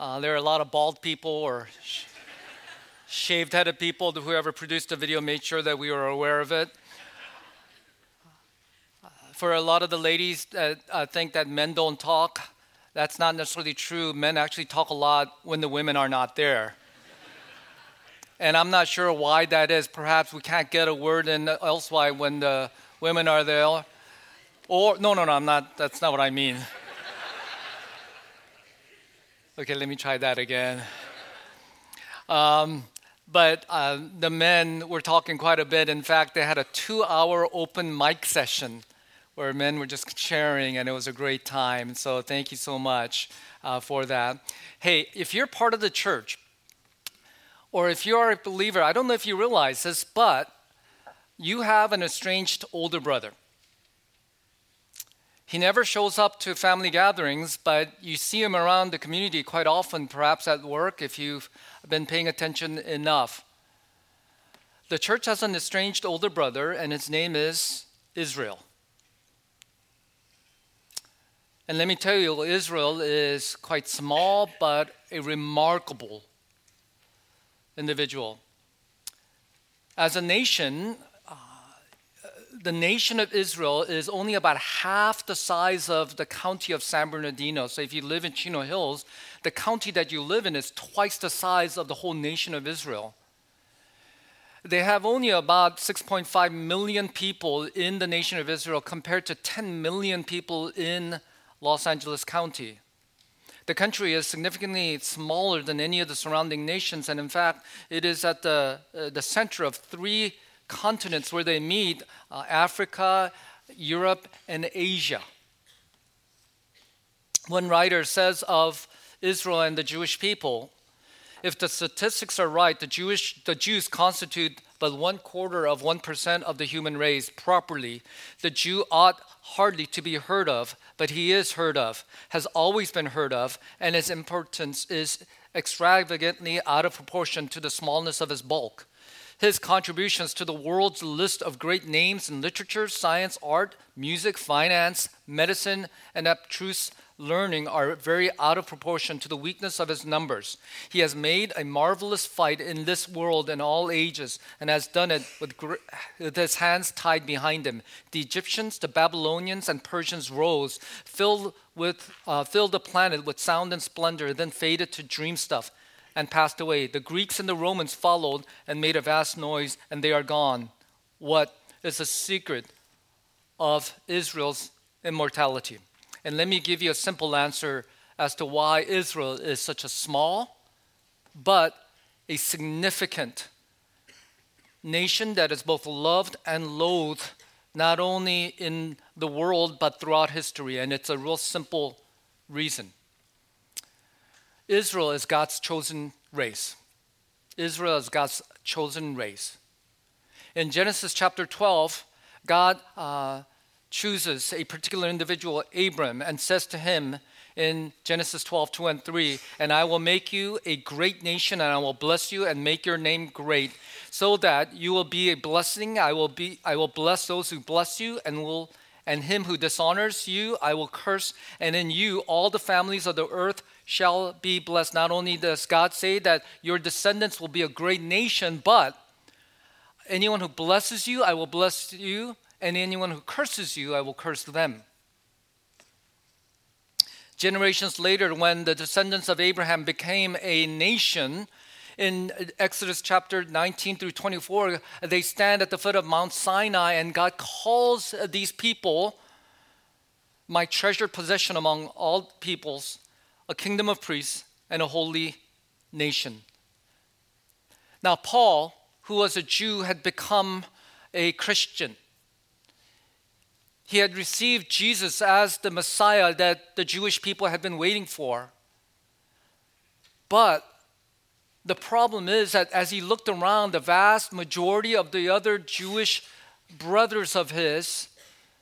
Uh, there are a lot of bald people or sh- shaved headed people. Whoever produced the video made sure that we were aware of it. For a lot of the ladies that uh, think that men don't talk, that's not necessarily true. Men actually talk a lot when the women are not there. and I'm not sure why that is. Perhaps we can't get a word in elsewhere when the women are there. Or, no, no, no, I'm not, that's not what I mean. Okay, let me try that again. Um, but uh, the men were talking quite a bit. In fact, they had a two hour open mic session where men were just sharing, and it was a great time. So thank you so much uh, for that. Hey, if you're part of the church, or if you're a believer, I don't know if you realize this, but you have an estranged older brother. He never shows up to family gatherings, but you see him around the community quite often, perhaps at work, if you've been paying attention enough. The church has an estranged older brother, and his name is Israel. And let me tell you, Israel is quite small, but a remarkable individual. As a nation, the nation of Israel is only about half the size of the county of San Bernardino. So if you live in Chino Hills, the county that you live in is twice the size of the whole nation of Israel. They have only about 6.5 million people in the nation of Israel compared to 10 million people in Los Angeles County. The country is significantly smaller than any of the surrounding nations, and in fact, it is at the, uh, the center of three continents where they meet uh, Africa, Europe, and Asia. One writer says of Israel and the Jewish people if the statistics are right, the, Jewish, the Jews constitute but one quarter of 1% of the human race properly. The Jew ought hardly to be heard of, but he is heard of, has always been heard of, and his importance is extravagantly out of proportion to the smallness of his bulk. His contributions to the world's list of great names in literature, science, art, music, finance, medicine, and abstruse learning are very out of proportion to the weakness of his numbers. He has made a marvelous fight in this world in all ages and has done it with, with his hands tied behind him. The Egyptians, the Babylonians, and Persians rose, filled, with, uh, filled the planet with sound and splendor, then faded to dream stuff and passed away. The Greeks and the Romans followed and made a vast noise, and they are gone. What is the secret of Israel's immortality? And let me give you a simple answer as to why Israel is such a small but a significant nation that is both loved and loathed, not only in the world but throughout history. And it's a real simple reason. Israel is God's chosen race. Israel is God's chosen race. In Genesis chapter 12, God uh, chooses a particular individual, Abram, and says to him in Genesis 12, 2 and 3, And I will make you a great nation, and I will bless you and make your name great, so that you will be a blessing. I will, be, I will bless those who bless you, and will and him who dishonors you I will curse, and in you all the families of the earth shall be blessed. Not only does God say that your descendants will be a great nation, but anyone who blesses you, I will bless you, and anyone who curses you, I will curse them. Generations later, when the descendants of Abraham became a nation, in Exodus chapter 19 through 24, they stand at the foot of Mount Sinai, and God calls these people my treasured possession among all peoples, a kingdom of priests, and a holy nation. Now, Paul, who was a Jew, had become a Christian. He had received Jesus as the Messiah that the Jewish people had been waiting for. But the problem is that as he looked around, the vast majority of the other Jewish brothers of his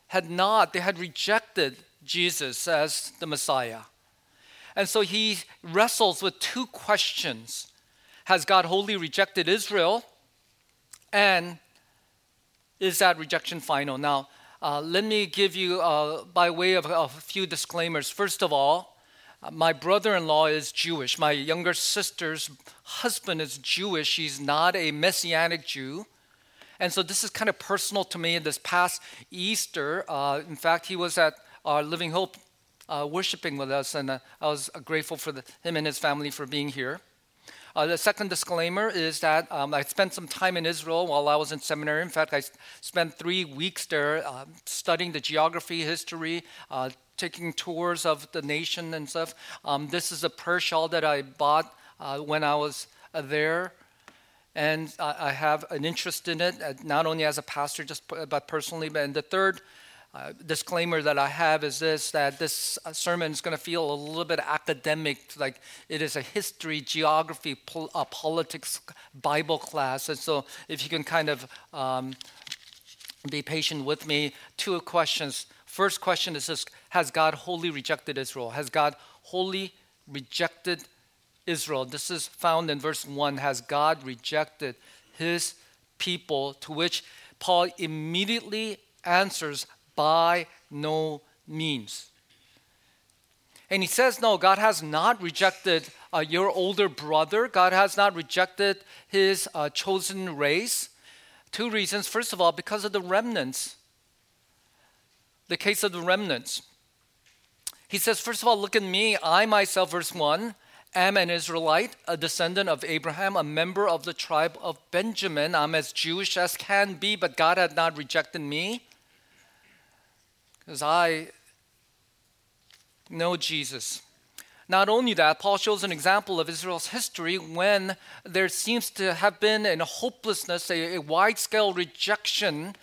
had not, they had rejected Jesus as the Messiah. And so he wrestles with two questions Has God wholly rejected Israel? And is that rejection final? Now, uh, let me give you, uh, by way of a few disclaimers. First of all, uh, my brother in law is Jewish. My younger sister's husband is Jewish. He's not a messianic Jew. And so this is kind of personal to me. This past Easter, uh, in fact, he was at our Living Hope uh, worshiping with us, and uh, I was grateful for the, him and his family for being here. Uh, the second disclaimer is that um, I spent some time in Israel while I was in seminary. In fact, I spent three weeks there uh, studying the geography, history, uh, taking tours of the nation and stuff. Um, this is a prayer shawl that I bought uh, when I was uh, there. And I have an interest in it, uh, not only as a pastor, just but personally. And the third uh, disclaimer that I have is this that this uh, sermon is going to feel a little bit academic, like it is a history, geography, pol- uh, politics Bible class. And so, if you can kind of um, be patient with me, two questions. First question is this Has God wholly rejected Israel? Has God wholly rejected Israel? This is found in verse 1. Has God rejected his people? To which Paul immediately answers by no means. And he says, No, God has not rejected uh, your older brother. God has not rejected his uh, chosen race. Two reasons. First of all, because of the remnants. The case of the remnants. He says, First of all, look at me. I myself, verse 1, am an Israelite, a descendant of Abraham, a member of the tribe of Benjamin. I'm as Jewish as can be, but God had not rejected me because I know Jesus. Not only that, Paul shows an example of Israel's history when there seems to have been a hopelessness, a, a wide scale rejection,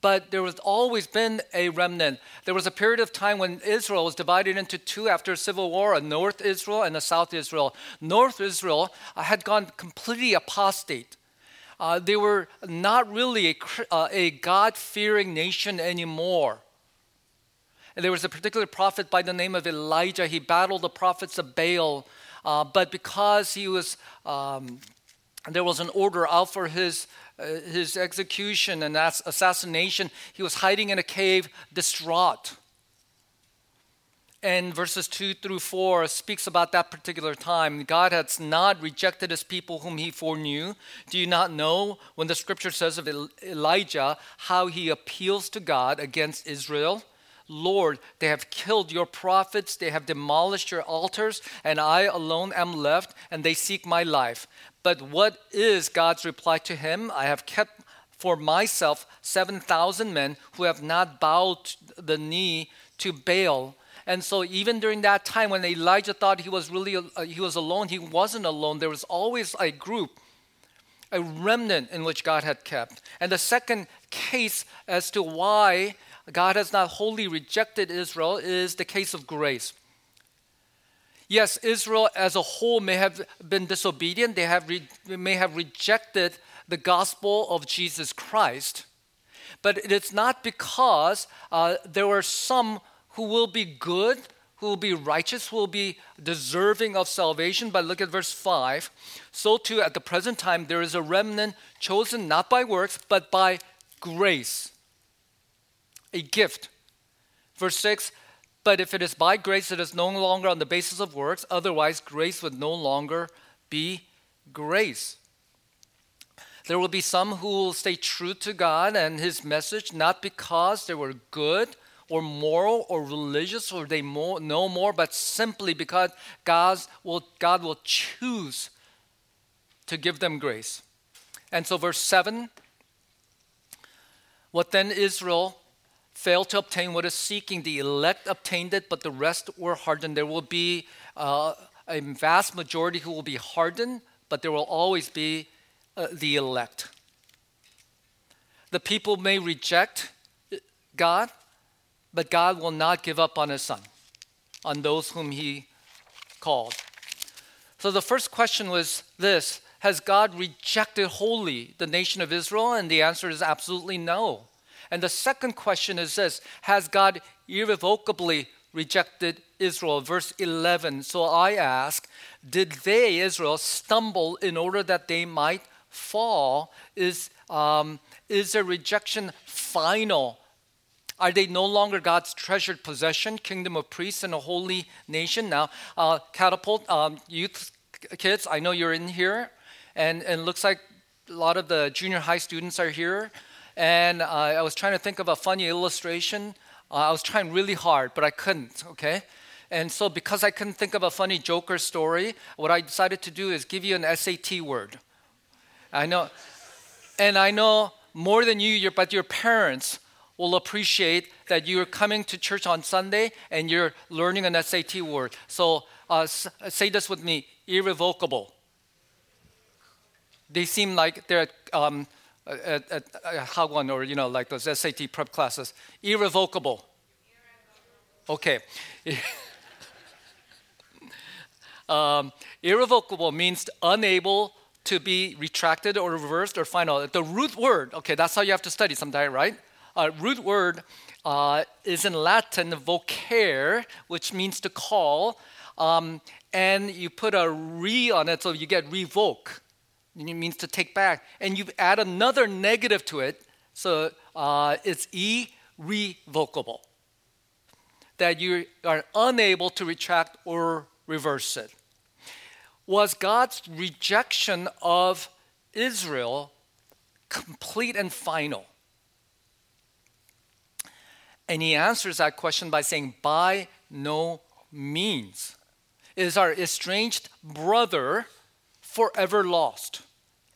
but there has always been a remnant. There was a period of time when Israel was divided into two after a civil war a North Israel and a South Israel. North Israel had gone completely apostate. Uh, they were not really a, uh, a God fearing nation anymore. And there was a particular prophet by the name of Elijah. He battled the prophets of Baal, uh, but because he was, um, there was an order out for his uh, his execution and assassination. He was hiding in a cave, distraught. And verses 2 through 4 speaks about that particular time. God has not rejected his people whom he foreknew. Do you not know when the scripture says of Elijah how he appeals to God against Israel? Lord, they have killed your prophets, they have demolished your altars, and I alone am left, and they seek my life. But what is God's reply to him? I have kept for myself 7,000 men who have not bowed the knee to Baal. And so even during that time when Elijah thought he was really uh, he was alone, he wasn't alone. There was always a group a remnant in which God had kept. And the second case as to why God has not wholly rejected Israel is the case of grace. Yes, Israel as a whole may have been disobedient, they have re- may have rejected the gospel of Jesus Christ, but it's not because uh, there were some who will be good, who will be righteous, who will be deserving of salvation. But look at verse 5. So too, at the present time, there is a remnant chosen not by works, but by grace a gift. Verse 6 But if it is by grace, it is no longer on the basis of works, otherwise, grace would no longer be grace. There will be some who will stay true to God and His message, not because they were good or moral or religious or they know more, but simply because God's will, God will choose to give them grace. And so, verse 7 What then Israel failed to obtain what is seeking. The elect obtained it, but the rest were hardened. There will be uh, a vast majority who will be hardened, but there will always be uh, the elect. The people may reject God, but God will not give up on his son, on those whom he called. So the first question was this Has God rejected wholly the nation of Israel? And the answer is absolutely no. And the second question is this Has God irrevocably rejected Israel? Verse 11. So I ask, did they, Israel, stumble in order that they might fall? Is, um, is their rejection final? Are they no longer God's treasured possession, kingdom of priests, and a holy nation? Now, uh, catapult um, youth kids, I know you're in here, and, and looks like a lot of the junior high students are here. And uh, I was trying to think of a funny illustration. Uh, I was trying really hard, but I couldn't, okay? And so, because I couldn't think of a funny Joker story, what I decided to do is give you an SAT word. I know, and I know more than you, but your parents will appreciate that you're coming to church on Sunday and you're learning an SAT word. So uh, say this with me irrevocable. They seem like they're um, at, at, at Hagwon or, you know, like those SAT prep classes. Irrevocable. Okay. um, irrevocable means unable to be retracted or reversed or final. The root word, okay, that's how you have to study sometime, right? Uh, root word uh, is in Latin vocare, which means to call, um, and you put a re on it, so you get revoke. It means to take back, and you add another negative to it, so uh, it's irrevocable. That you are unable to retract or reverse it. Was God's rejection of Israel complete and final? And he answers that question by saying, By no means is our estranged brother forever lost.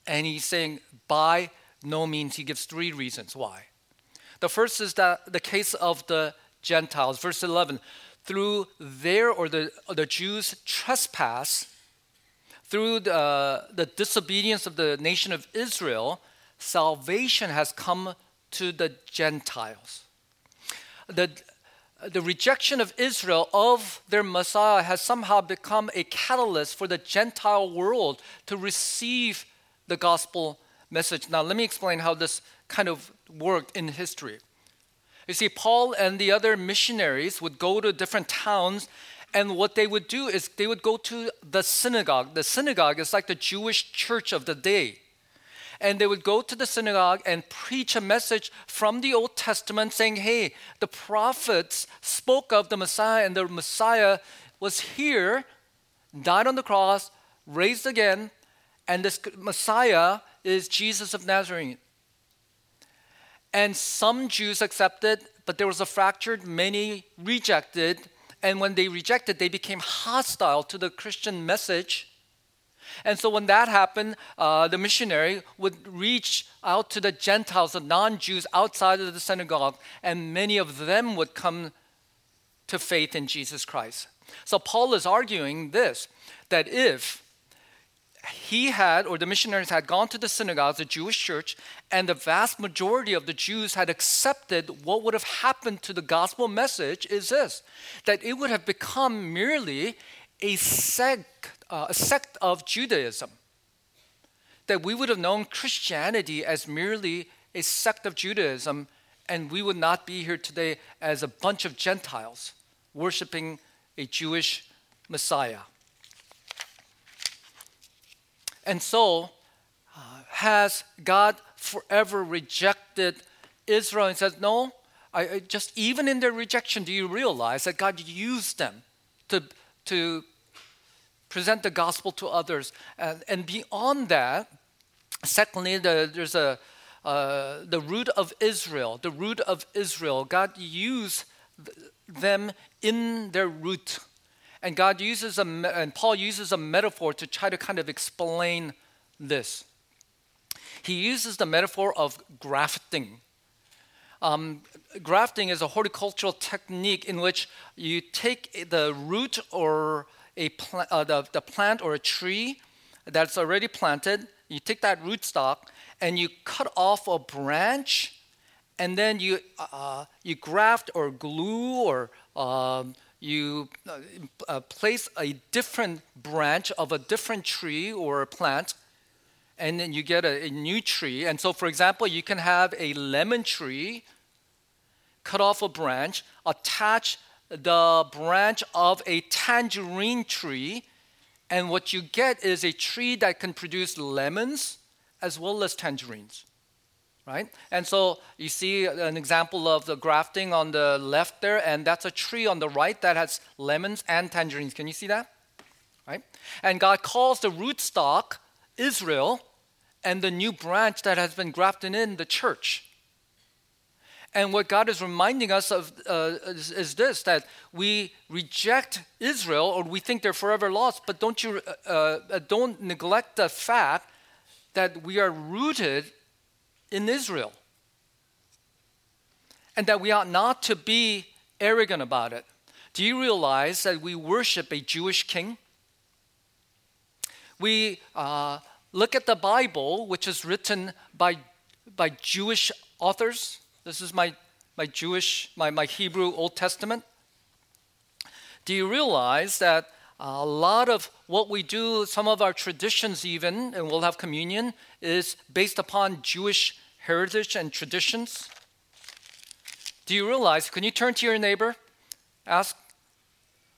And he's saying, By no means. He gives three reasons why. The first is that the case of the Gentiles, verse 11, through their or the, or the Jews' trespass, through the, the disobedience of the nation of Israel, salvation has come to the Gentiles the, the rejection of Israel of their Messiah has somehow become a catalyst for the Gentile world to receive the gospel message. Now, let me explain how this kind of worked in history. You see, Paul and the other missionaries would go to different towns, and what they would do is they would go to the synagogue. The synagogue is like the Jewish church of the day and they would go to the synagogue and preach a message from the Old Testament saying, hey, the prophets spoke of the Messiah, and the Messiah was here, died on the cross, raised again, and this Messiah is Jesus of Nazareth. And some Jews accepted, but there was a fractured, many rejected. And when they rejected, they became hostile to the Christian message. And so when that happened, uh, the missionary would reach out to the Gentiles, the non Jews outside of the synagogue, and many of them would come to faith in Jesus Christ. So Paul is arguing this that if he had, or the missionaries had gone to the synagogues, the Jewish church, and the vast majority of the Jews had accepted what would have happened to the gospel message is this that it would have become merely a sect uh, a sect of Judaism. That we would have known Christianity as merely a sect of Judaism, and we would not be here today as a bunch of Gentiles worshiping a Jewish Messiah. And so, uh, has God forever rejected Israel and says, No, I, I just even in their rejection, do you realize that God used them to, to present the gospel to others. And, and beyond that, secondly, the, there's a uh, the root of Israel, the root of Israel. God used them in their root. And God uses a, and Paul uses a metaphor to try to kind of explain this. He uses the metaphor of grafting. Um, grafting is a horticultural technique in which you take the root or a pl- uh, the, the plant or a tree that's already planted, you take that rootstock and you cut off a branch, and then you uh, you graft or glue or um, you uh, place a different branch of a different tree or a plant, and then you get a, a new tree. And so, for example, you can have a lemon tree, cut off a branch, attach the branch of a tangerine tree, and what you get is a tree that can produce lemons as well as tangerines. Right? And so you see an example of the grafting on the left there, and that's a tree on the right that has lemons and tangerines. Can you see that? Right? And God calls the rootstock Israel and the new branch that has been grafted in the church. And what God is reminding us of uh, is, is, this that we reject Israel or we think they're forever lost, but don't, you, uh, uh, don't neglect the fact that we are rooted in Israel. And that we ought not to be arrogant about it. Do you realize that we worship a Jewish king? We uh, look at the Bible, which is written by, by Jewish authors this is my, my Jewish, my, my Hebrew Old Testament. Do you realize that a lot of what we do, some of our traditions, even, and we'll have communion, is based upon Jewish heritage and traditions? Do you realize? Can you turn to your neighbor? Ask,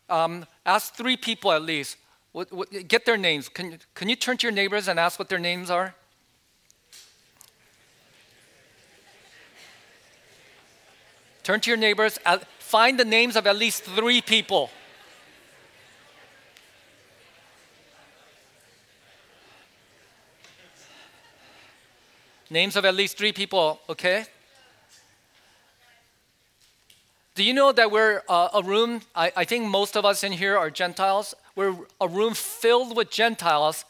um, ask three people at least. What, what, get their names. Can, can you turn to your neighbors and ask what their names are? Turn to your neighbors, find the names of at least three people. Names of at least three people, okay? Do you know that we're uh, a room? I, I think most of us in here are Gentiles. We're a room filled with Gentiles,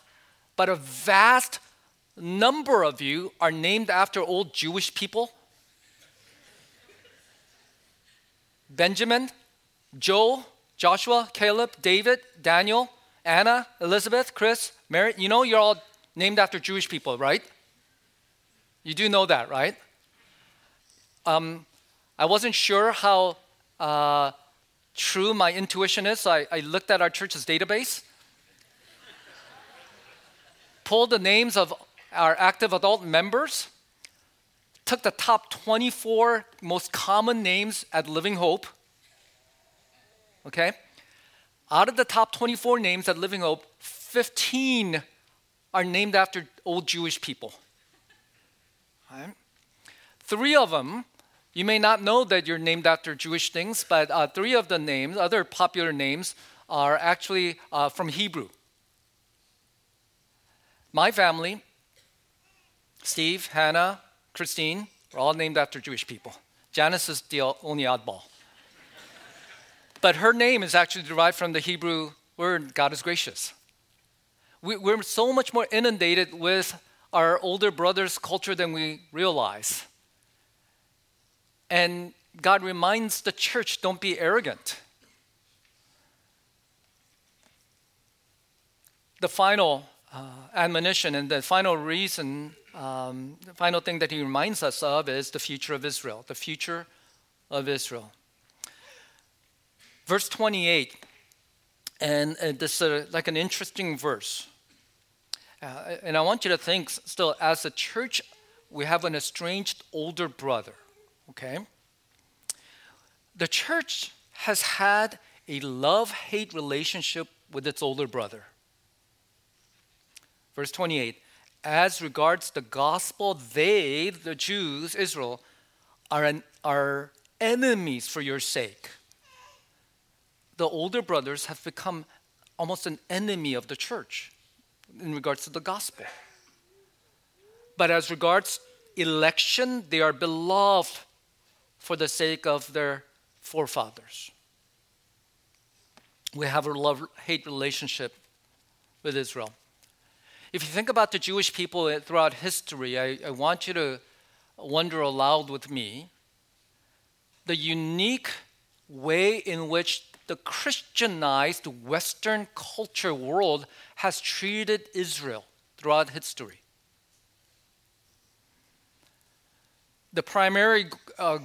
but a vast number of you are named after old Jewish people. Benjamin, Joel, Joshua, Caleb, David, Daniel, Anna, Elizabeth, Chris, Mary. You know, you're all named after Jewish people, right? You do know that, right? Um, I wasn't sure how uh, true my intuition is, so I, I looked at our church's database, pulled the names of our active adult members, took the top 24 most common names at Living Hope. Okay? Out of the top 24 names at Living Hope, 15 are named after old Jewish people. Three of them, you may not know that you're named after Jewish things, but uh, three of the names, other popular names, are actually uh, from Hebrew. My family, Steve, Hannah, Christine, are all named after Jewish people. Janice is the only oddball. but her name is actually derived from the Hebrew word God is gracious. We, we're so much more inundated with our older brother's culture than we realize. And God reminds the church don't be arrogant. The final uh, admonition and the final reason um, the final thing that he reminds us of is the future of Israel, the future of Israel. Verse 28, and uh, this is uh, like an interesting verse. Uh, and I want you to think still, as a church, we have an estranged older brother, okay? The church has had a love hate relationship with its older brother. Verse 28 as regards the gospel, they, the Jews, Israel, are, an, are enemies for your sake. The older brothers have become almost an enemy of the church in regards to the gospel. But as regards election, they are beloved for the sake of their forefathers. We have a love hate relationship with Israel. If you think about the Jewish people throughout history, I, I want you to wonder aloud with me the unique way in which the Christianized Western culture world has treated Israel throughout history. The primary, uh,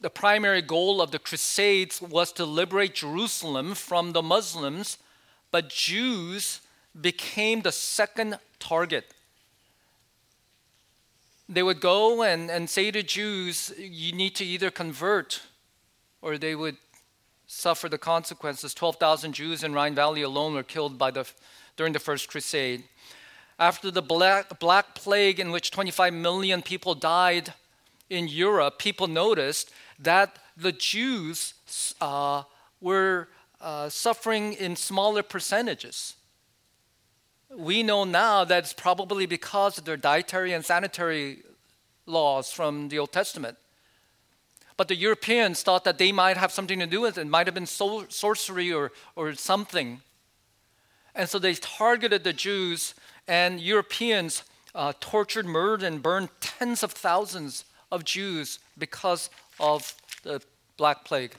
the primary goal of the Crusades was to liberate Jerusalem from the Muslims, but Jews became the second target. They would go and, and say to Jews, You need to either convert or they would suffer the consequences. 12,000 Jews in Rhine Valley alone were killed by the, during the First Crusade. After the Black, Black Plague, in which 25 million people died in Europe, people noticed that the Jews uh, were uh, suffering in smaller percentages. We know now that it's probably because of their dietary and sanitary laws from the Old Testament. But the Europeans thought that they might have something to do with it. It might have been so- sorcery or, or something. And so they targeted the Jews, and Europeans uh, tortured, murdered, and burned tens of thousands of Jews because of the Black Plague.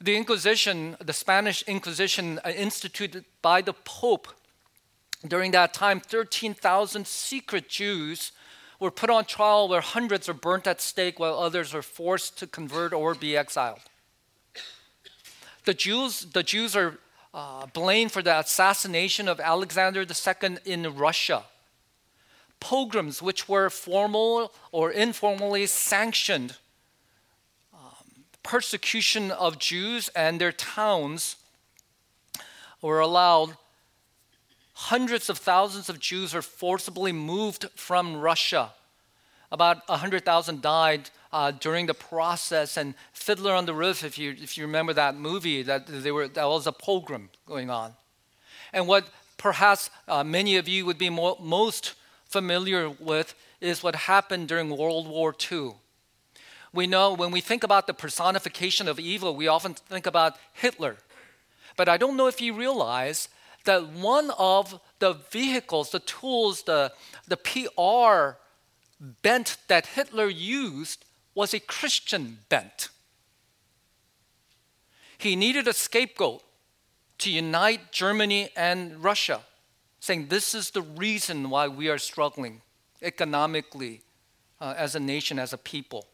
The Inquisition, the Spanish Inquisition, uh, instituted by the Pope during that time, 13,000 secret Jews were put on trial where hundreds are burnt at stake while others are forced to convert or be exiled. The Jews, the Jews are uh, blamed for the assassination of Alexander II in Russia. Pogroms, which were formal or informally sanctioned um, persecution of Jews and their towns, were allowed hundreds of thousands of Jews were forcibly moved from Russia. About 100,000 died uh, during the process. And Fiddler on the Roof, if you, if you remember that movie, that, they were, that was a pogrom going on. And what perhaps uh, many of you would be mo- most familiar with is what happened during World War II. We know when we think about the personification of evil, we often think about Hitler. But I don't know if you realize that one of the vehicles, the tools, the, the PR bent that Hitler used was a Christian bent. He needed a scapegoat to unite Germany and Russia, saying, This is the reason why we are struggling economically uh, as a nation, as a people.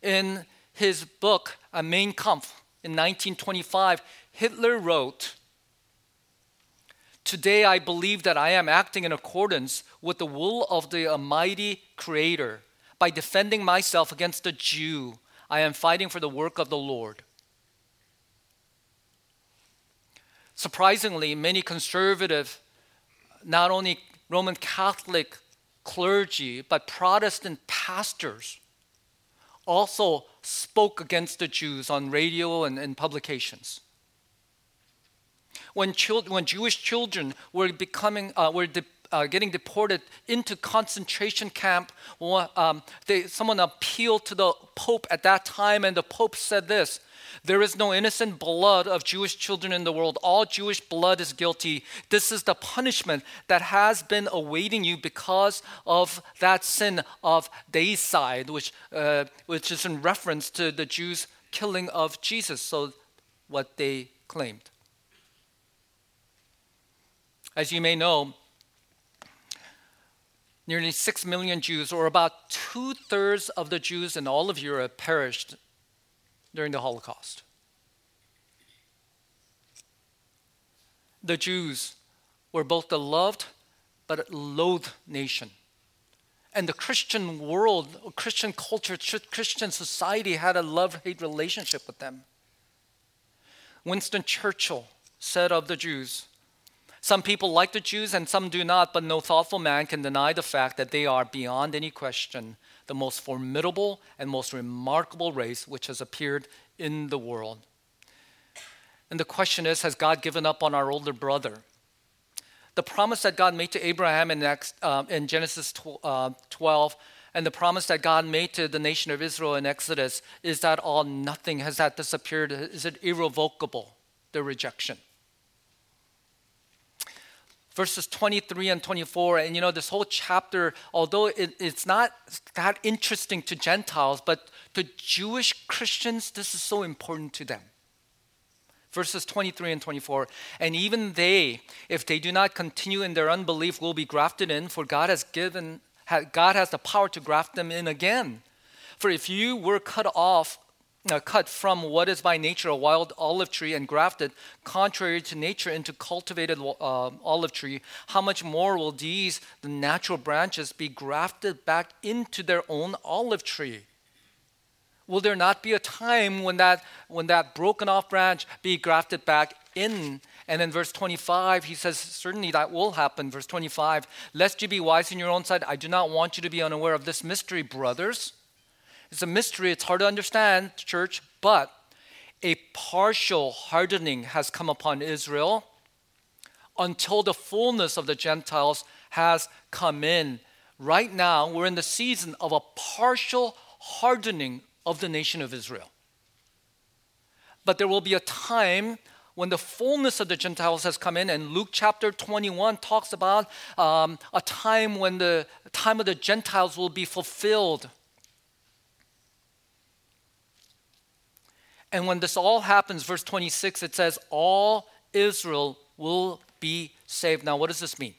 In his book, Mein Kampf, in 1925, Hitler wrote, Today I believe that I am acting in accordance with the will of the Almighty Creator. By defending myself against the Jew, I am fighting for the work of the Lord. Surprisingly, many conservative, not only Roman Catholic clergy, but Protestant pastors also spoke against the Jews on radio and, and publications when, children, when Jewish children were becoming, uh, were de- uh, getting deported into concentration camp, um, they, someone appealed to the Pope at that time, and the Pope said this There is no innocent blood of Jewish children in the world. All Jewish blood is guilty. This is the punishment that has been awaiting you because of that sin of deicide, which, uh, which is in reference to the Jews' killing of Jesus. So, what they claimed. As you may know, nearly 6 million Jews, or about two thirds of the Jews in all of Europe, perished during the Holocaust. The Jews were both the loved but loathed nation. And the Christian world, Christian culture, Christian society had a love hate relationship with them. Winston Churchill said of the Jews, some people like the Jews and some do not, but no thoughtful man can deny the fact that they are, beyond any question, the most formidable and most remarkable race which has appeared in the world. And the question is Has God given up on our older brother? The promise that God made to Abraham in, uh, in Genesis uh, 12 and the promise that God made to the nation of Israel in Exodus is that all nothing has that disappeared? Is it irrevocable, the rejection? Verses 23 and 24. And you know, this whole chapter, although it, it's not that interesting to Gentiles, but to Jewish Christians, this is so important to them. Verses 23 and 24. And even they, if they do not continue in their unbelief, will be grafted in, for God has given, God has the power to graft them in again. For if you were cut off uh, cut from what is by nature a wild olive tree and grafted, contrary to nature, into cultivated uh, olive tree, how much more will these, the natural branches, be grafted back into their own olive tree? Will there not be a time when that, when that broken off branch be grafted back in And in verse 25, he says, Certainly that will happen. Verse 25, Lest you be wise in your own sight, I do not want you to be unaware of this mystery, brothers. It's a mystery, it's hard to understand, church, but a partial hardening has come upon Israel until the fullness of the Gentiles has come in. Right now, we're in the season of a partial hardening of the nation of Israel. But there will be a time when the fullness of the Gentiles has come in, and Luke chapter 21 talks about um, a time when the time of the Gentiles will be fulfilled. And when this all happens, verse 26, it says, All Israel will be saved. Now, what does this mean?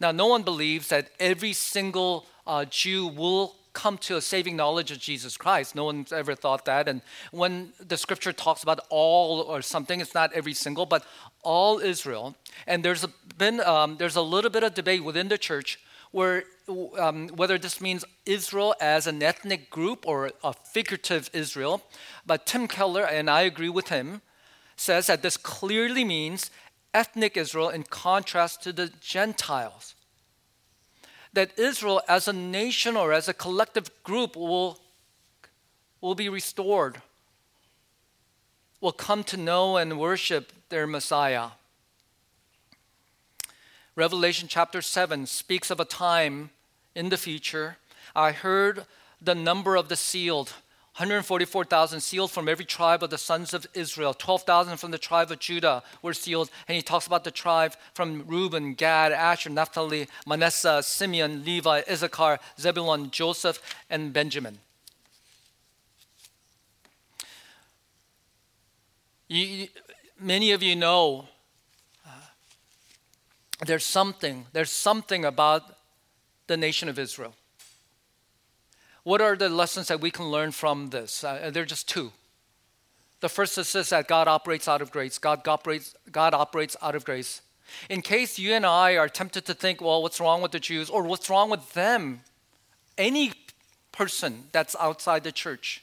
Now, no one believes that every single uh, Jew will come to a saving knowledge of Jesus Christ. No one's ever thought that. And when the scripture talks about all or something, it's not every single, but all Israel. And there's been um, there's a little bit of debate within the church where um, whether this means Israel as an ethnic group or a figurative Israel. But Tim Keller, and I agree with him, says that this clearly means ethnic Israel in contrast to the Gentiles that Israel as a nation or as a collective group will, will be restored, will come to know and worship their Messiah. Revelation chapter 7 speaks of a time in the future. I heard the number of the sealed 144,000 sealed from every tribe of the sons of Israel. 12,000 from the tribe of Judah were sealed. And he talks about the tribe from Reuben, Gad, Asher, Naphtali, Manasseh, Simeon, Levi, Issachar, Zebulun, Joseph, and Benjamin. You, many of you know uh, there's something, there's something about the nation of Israel. What are the lessons that we can learn from this? Uh, there are just two. The first is this that God operates out of grace. God operates, God operates out of grace. In case you and I are tempted to think, well, what's wrong with the Jews or what's wrong with them? Any person that's outside the church.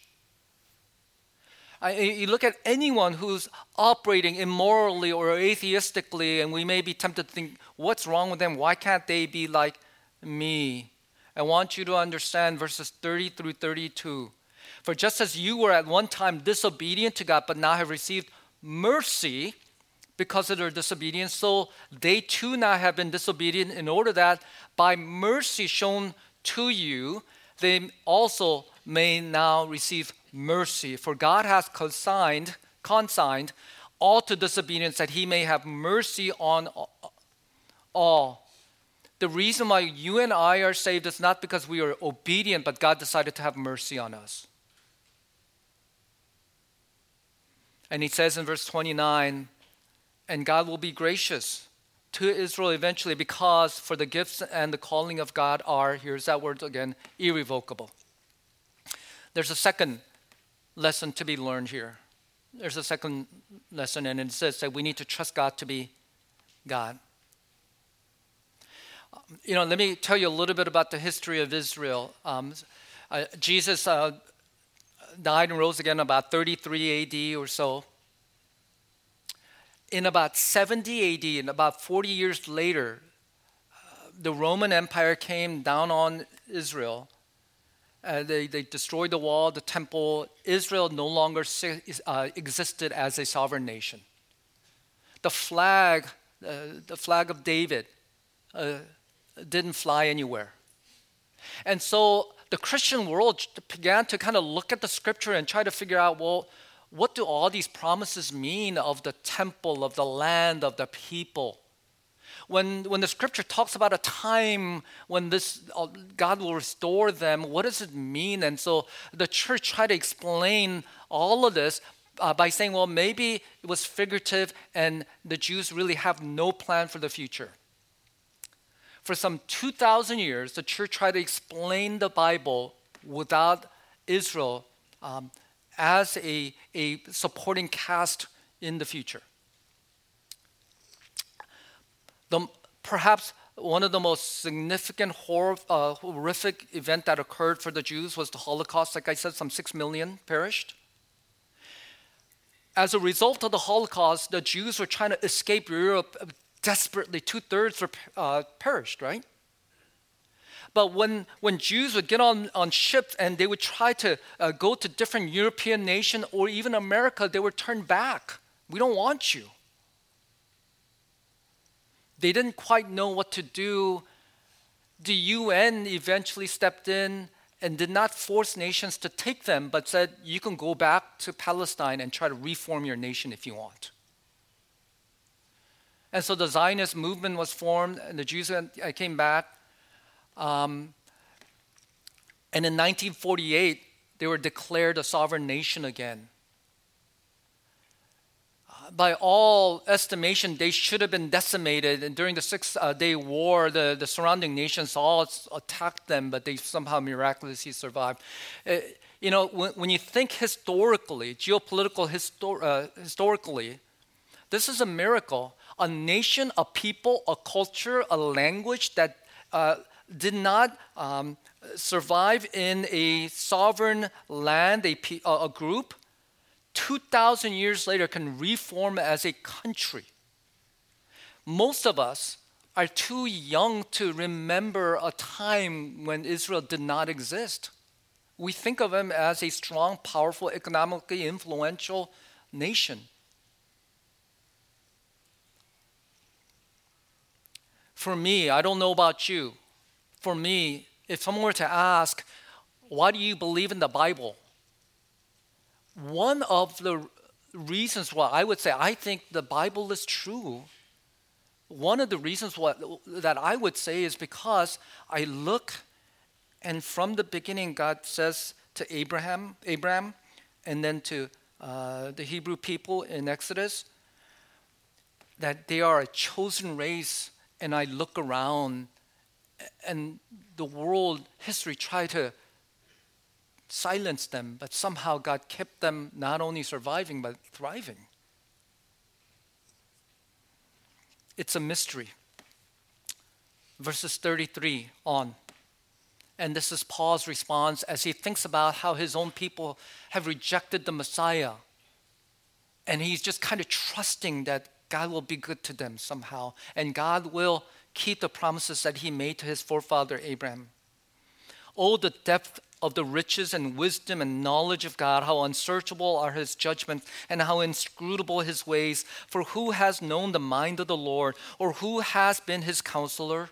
I, you look at anyone who's operating immorally or atheistically, and we may be tempted to think, what's wrong with them? Why can't they be like me? I want you to understand verses 30 through 32. For just as you were at one time disobedient to God, but now have received mercy because of their disobedience, so they too now have been disobedient, in order that by mercy shown to you, they also may now receive mercy. For God has consigned, consigned all to disobedience, that He may have mercy on all the reason why you and I are saved is not because we are obedient, but God decided to have mercy on us. And he says in verse 29 and God will be gracious to Israel eventually because for the gifts and the calling of God are, here's that word again, irrevocable. There's a second lesson to be learned here. There's a second lesson, and it says that we need to trust God to be God you know, let me tell you a little bit about the history of Israel. Um, uh, Jesus uh, died and rose again about 33 AD or so. In about 70 AD, and about 40 years later, uh, the Roman Empire came down on Israel. Uh, they, they destroyed the wall, the temple. Israel no longer uh, existed as a sovereign nation. The flag, uh, the flag of David, didn't fly anywhere. And so the Christian world began to kind of look at the scripture and try to figure out, well, what do all these promises mean of the temple, of the land, of the people? When, when the scripture talks about a time when this uh, God will restore them, what does it mean? And so the church tried to explain all of this uh, by saying, well, maybe it was figurative and the Jews really have no plan for the future for some 2,000 years, the church tried to explain the Bible without Israel um, as a, a supporting cast in the future. The, perhaps one of the most significant uh, horrific event that occurred for the Jews was the Holocaust. Like I said, some six million perished. as a result of the Holocaust, the Jews were trying to escape Europe desperately. Two thirds were uh, perished, right? But when, when Jews would get on, on ships and they would try to uh, go to different European nations or even America, they were turned back. We don't want you. They didn't quite know what to do. The UN eventually stepped in and did not force nations to take them, but said, you can go back to Palestine and try to reform your nation if you want. And so the Zionist movement was formed, and the Jews came back. Um, and in 1948, they were declared a sovereign nation again by all estimation, they should have been decimated. And during the Six uh, Day War, the, the surrounding nations all attacked them, but they somehow miraculously survived. Uh, you know, when, when, you think historically, geopolitical histor- uh, historically, this is a miracle. A nation, a people, a culture, a language that uh, did not um, survive in a sovereign land, a, a group, 2,000 years later can reform as a country. Most of us are too young to remember a time when Israel did not exist. We think of them as a strong, powerful, economically influential nation. For me, I don't know about you. For me, if someone were to ask, why do you believe in the Bible? one of the reasons why I would say I think the Bible is true, one of the reasons why, that I would say is because I look and from the beginning God says to Abraham, Abraham, and then to uh, the Hebrew people in Exodus that they are a chosen race, and I look around and the world history try to silence them, but somehow God kept them not only surviving, but thriving. It's a mystery. Verses 33 on. And this is Paul's response as he thinks about how his own people have rejected the Messiah. And he's just kind of trusting that God will be good to them somehow, and God will keep the promises that he made to his forefather Abraham. Oh, the depth of the riches and wisdom and knowledge of God, how unsearchable are his judgments and how inscrutable his ways. For who has known the mind of the Lord, or who has been his counselor,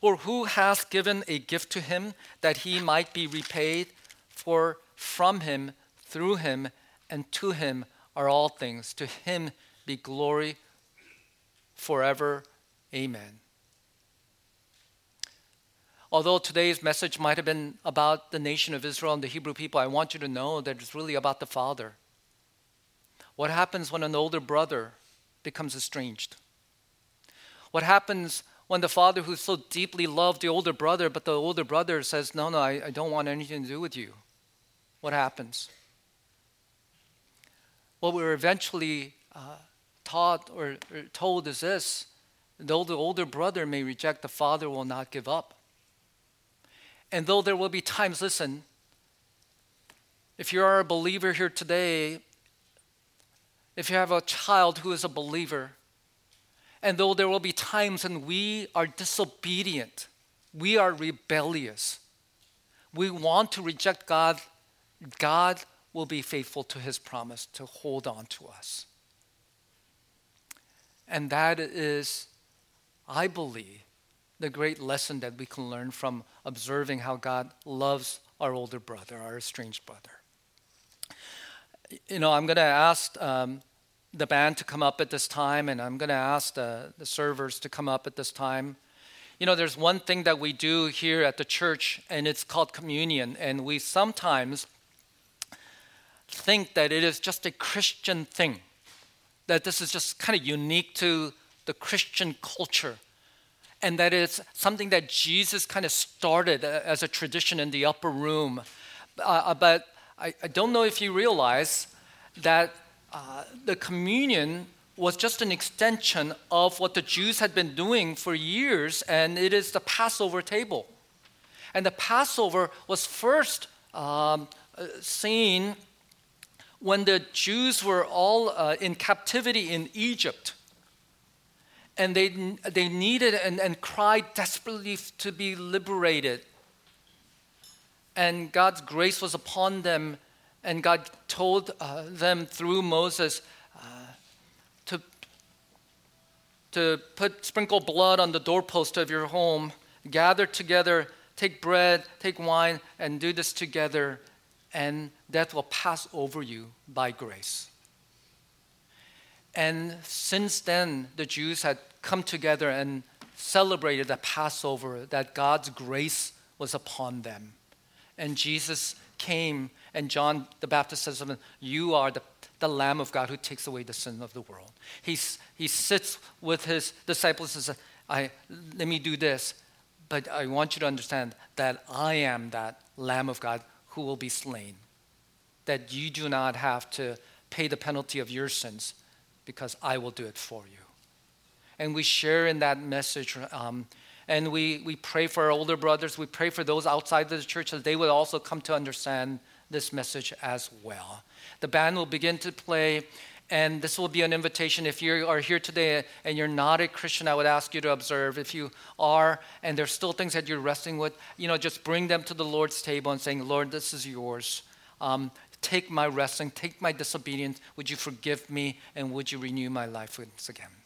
or who has given a gift to him that he might be repaid? For from him, through him, and to him are all things. To him be glory forever. Amen. Although today's message might have been about the nation of Israel and the Hebrew people, I want you to know that it's really about the Father. What happens when an older brother becomes estranged? What happens when the father who so deeply loved the older brother, but the older brother says, No, no, I, I don't want anything to do with you? What happens? What we're eventually uh, taught or, told is this though the older brother may reject, the father will not give up. And though there will be times, listen, if you are a believer here today, if you have a child who is a believer, and though there will be times when we are disobedient, we are rebellious, we want to reject God, God will be faithful to his promise to hold on to us. And that is, I believe, the great lesson that we can learn from observing how God loves our older brother, our estranged brother. You know, I'm going to ask um, the band to come up at this time, and I'm going to ask the, the servers to come up at this time. You know, there's one thing that we do here at the church, and it's called communion. And we sometimes think that it is just a Christian thing, that this is just kind of unique to the Christian culture and that it's something that Jesus kind of started as a tradition in the upper room. Uh, uh, but I, I, don't know if you realize that uh, the communion was just an extension of what the Jews had been doing for years, and it is the Passover table. And the Passover was first um, uh, seen when the Jews were all uh, in captivity in Egypt, and they, they needed and, and cried desperately to be liberated. And God's grace was upon them, and God told uh, them through Moses uh, to, to put sprinkle blood on the doorpost of your home, gather together, take bread, take wine, and do this together, and death will pass over you by grace. And since then, the Jews had come together and celebrated the Passover, that God's grace was upon them. And Jesus came, and John the Baptist says You are the, the Lamb of God who takes away the sin of the world. He's, he sits with his disciples and says, I, Let me do this, but I want you to understand that I am that Lamb of God who will be slain. That you do not have to pay the penalty of your sins because I will do it for you and we share in that message. Um, and we, we pray for our older brothers. We pray for those outside of the church that they would also come to understand this message as well. The band will begin to play, and this will be an invitation. If you are here today and you're not a Christian, I would ask you to observe. If you are, and there's still things that you're wrestling with, you know, just bring them to the Lord's table and saying, Lord, this is yours. Um, take my wrestling, take my disobedience. Would you forgive me, and would you renew my life once again?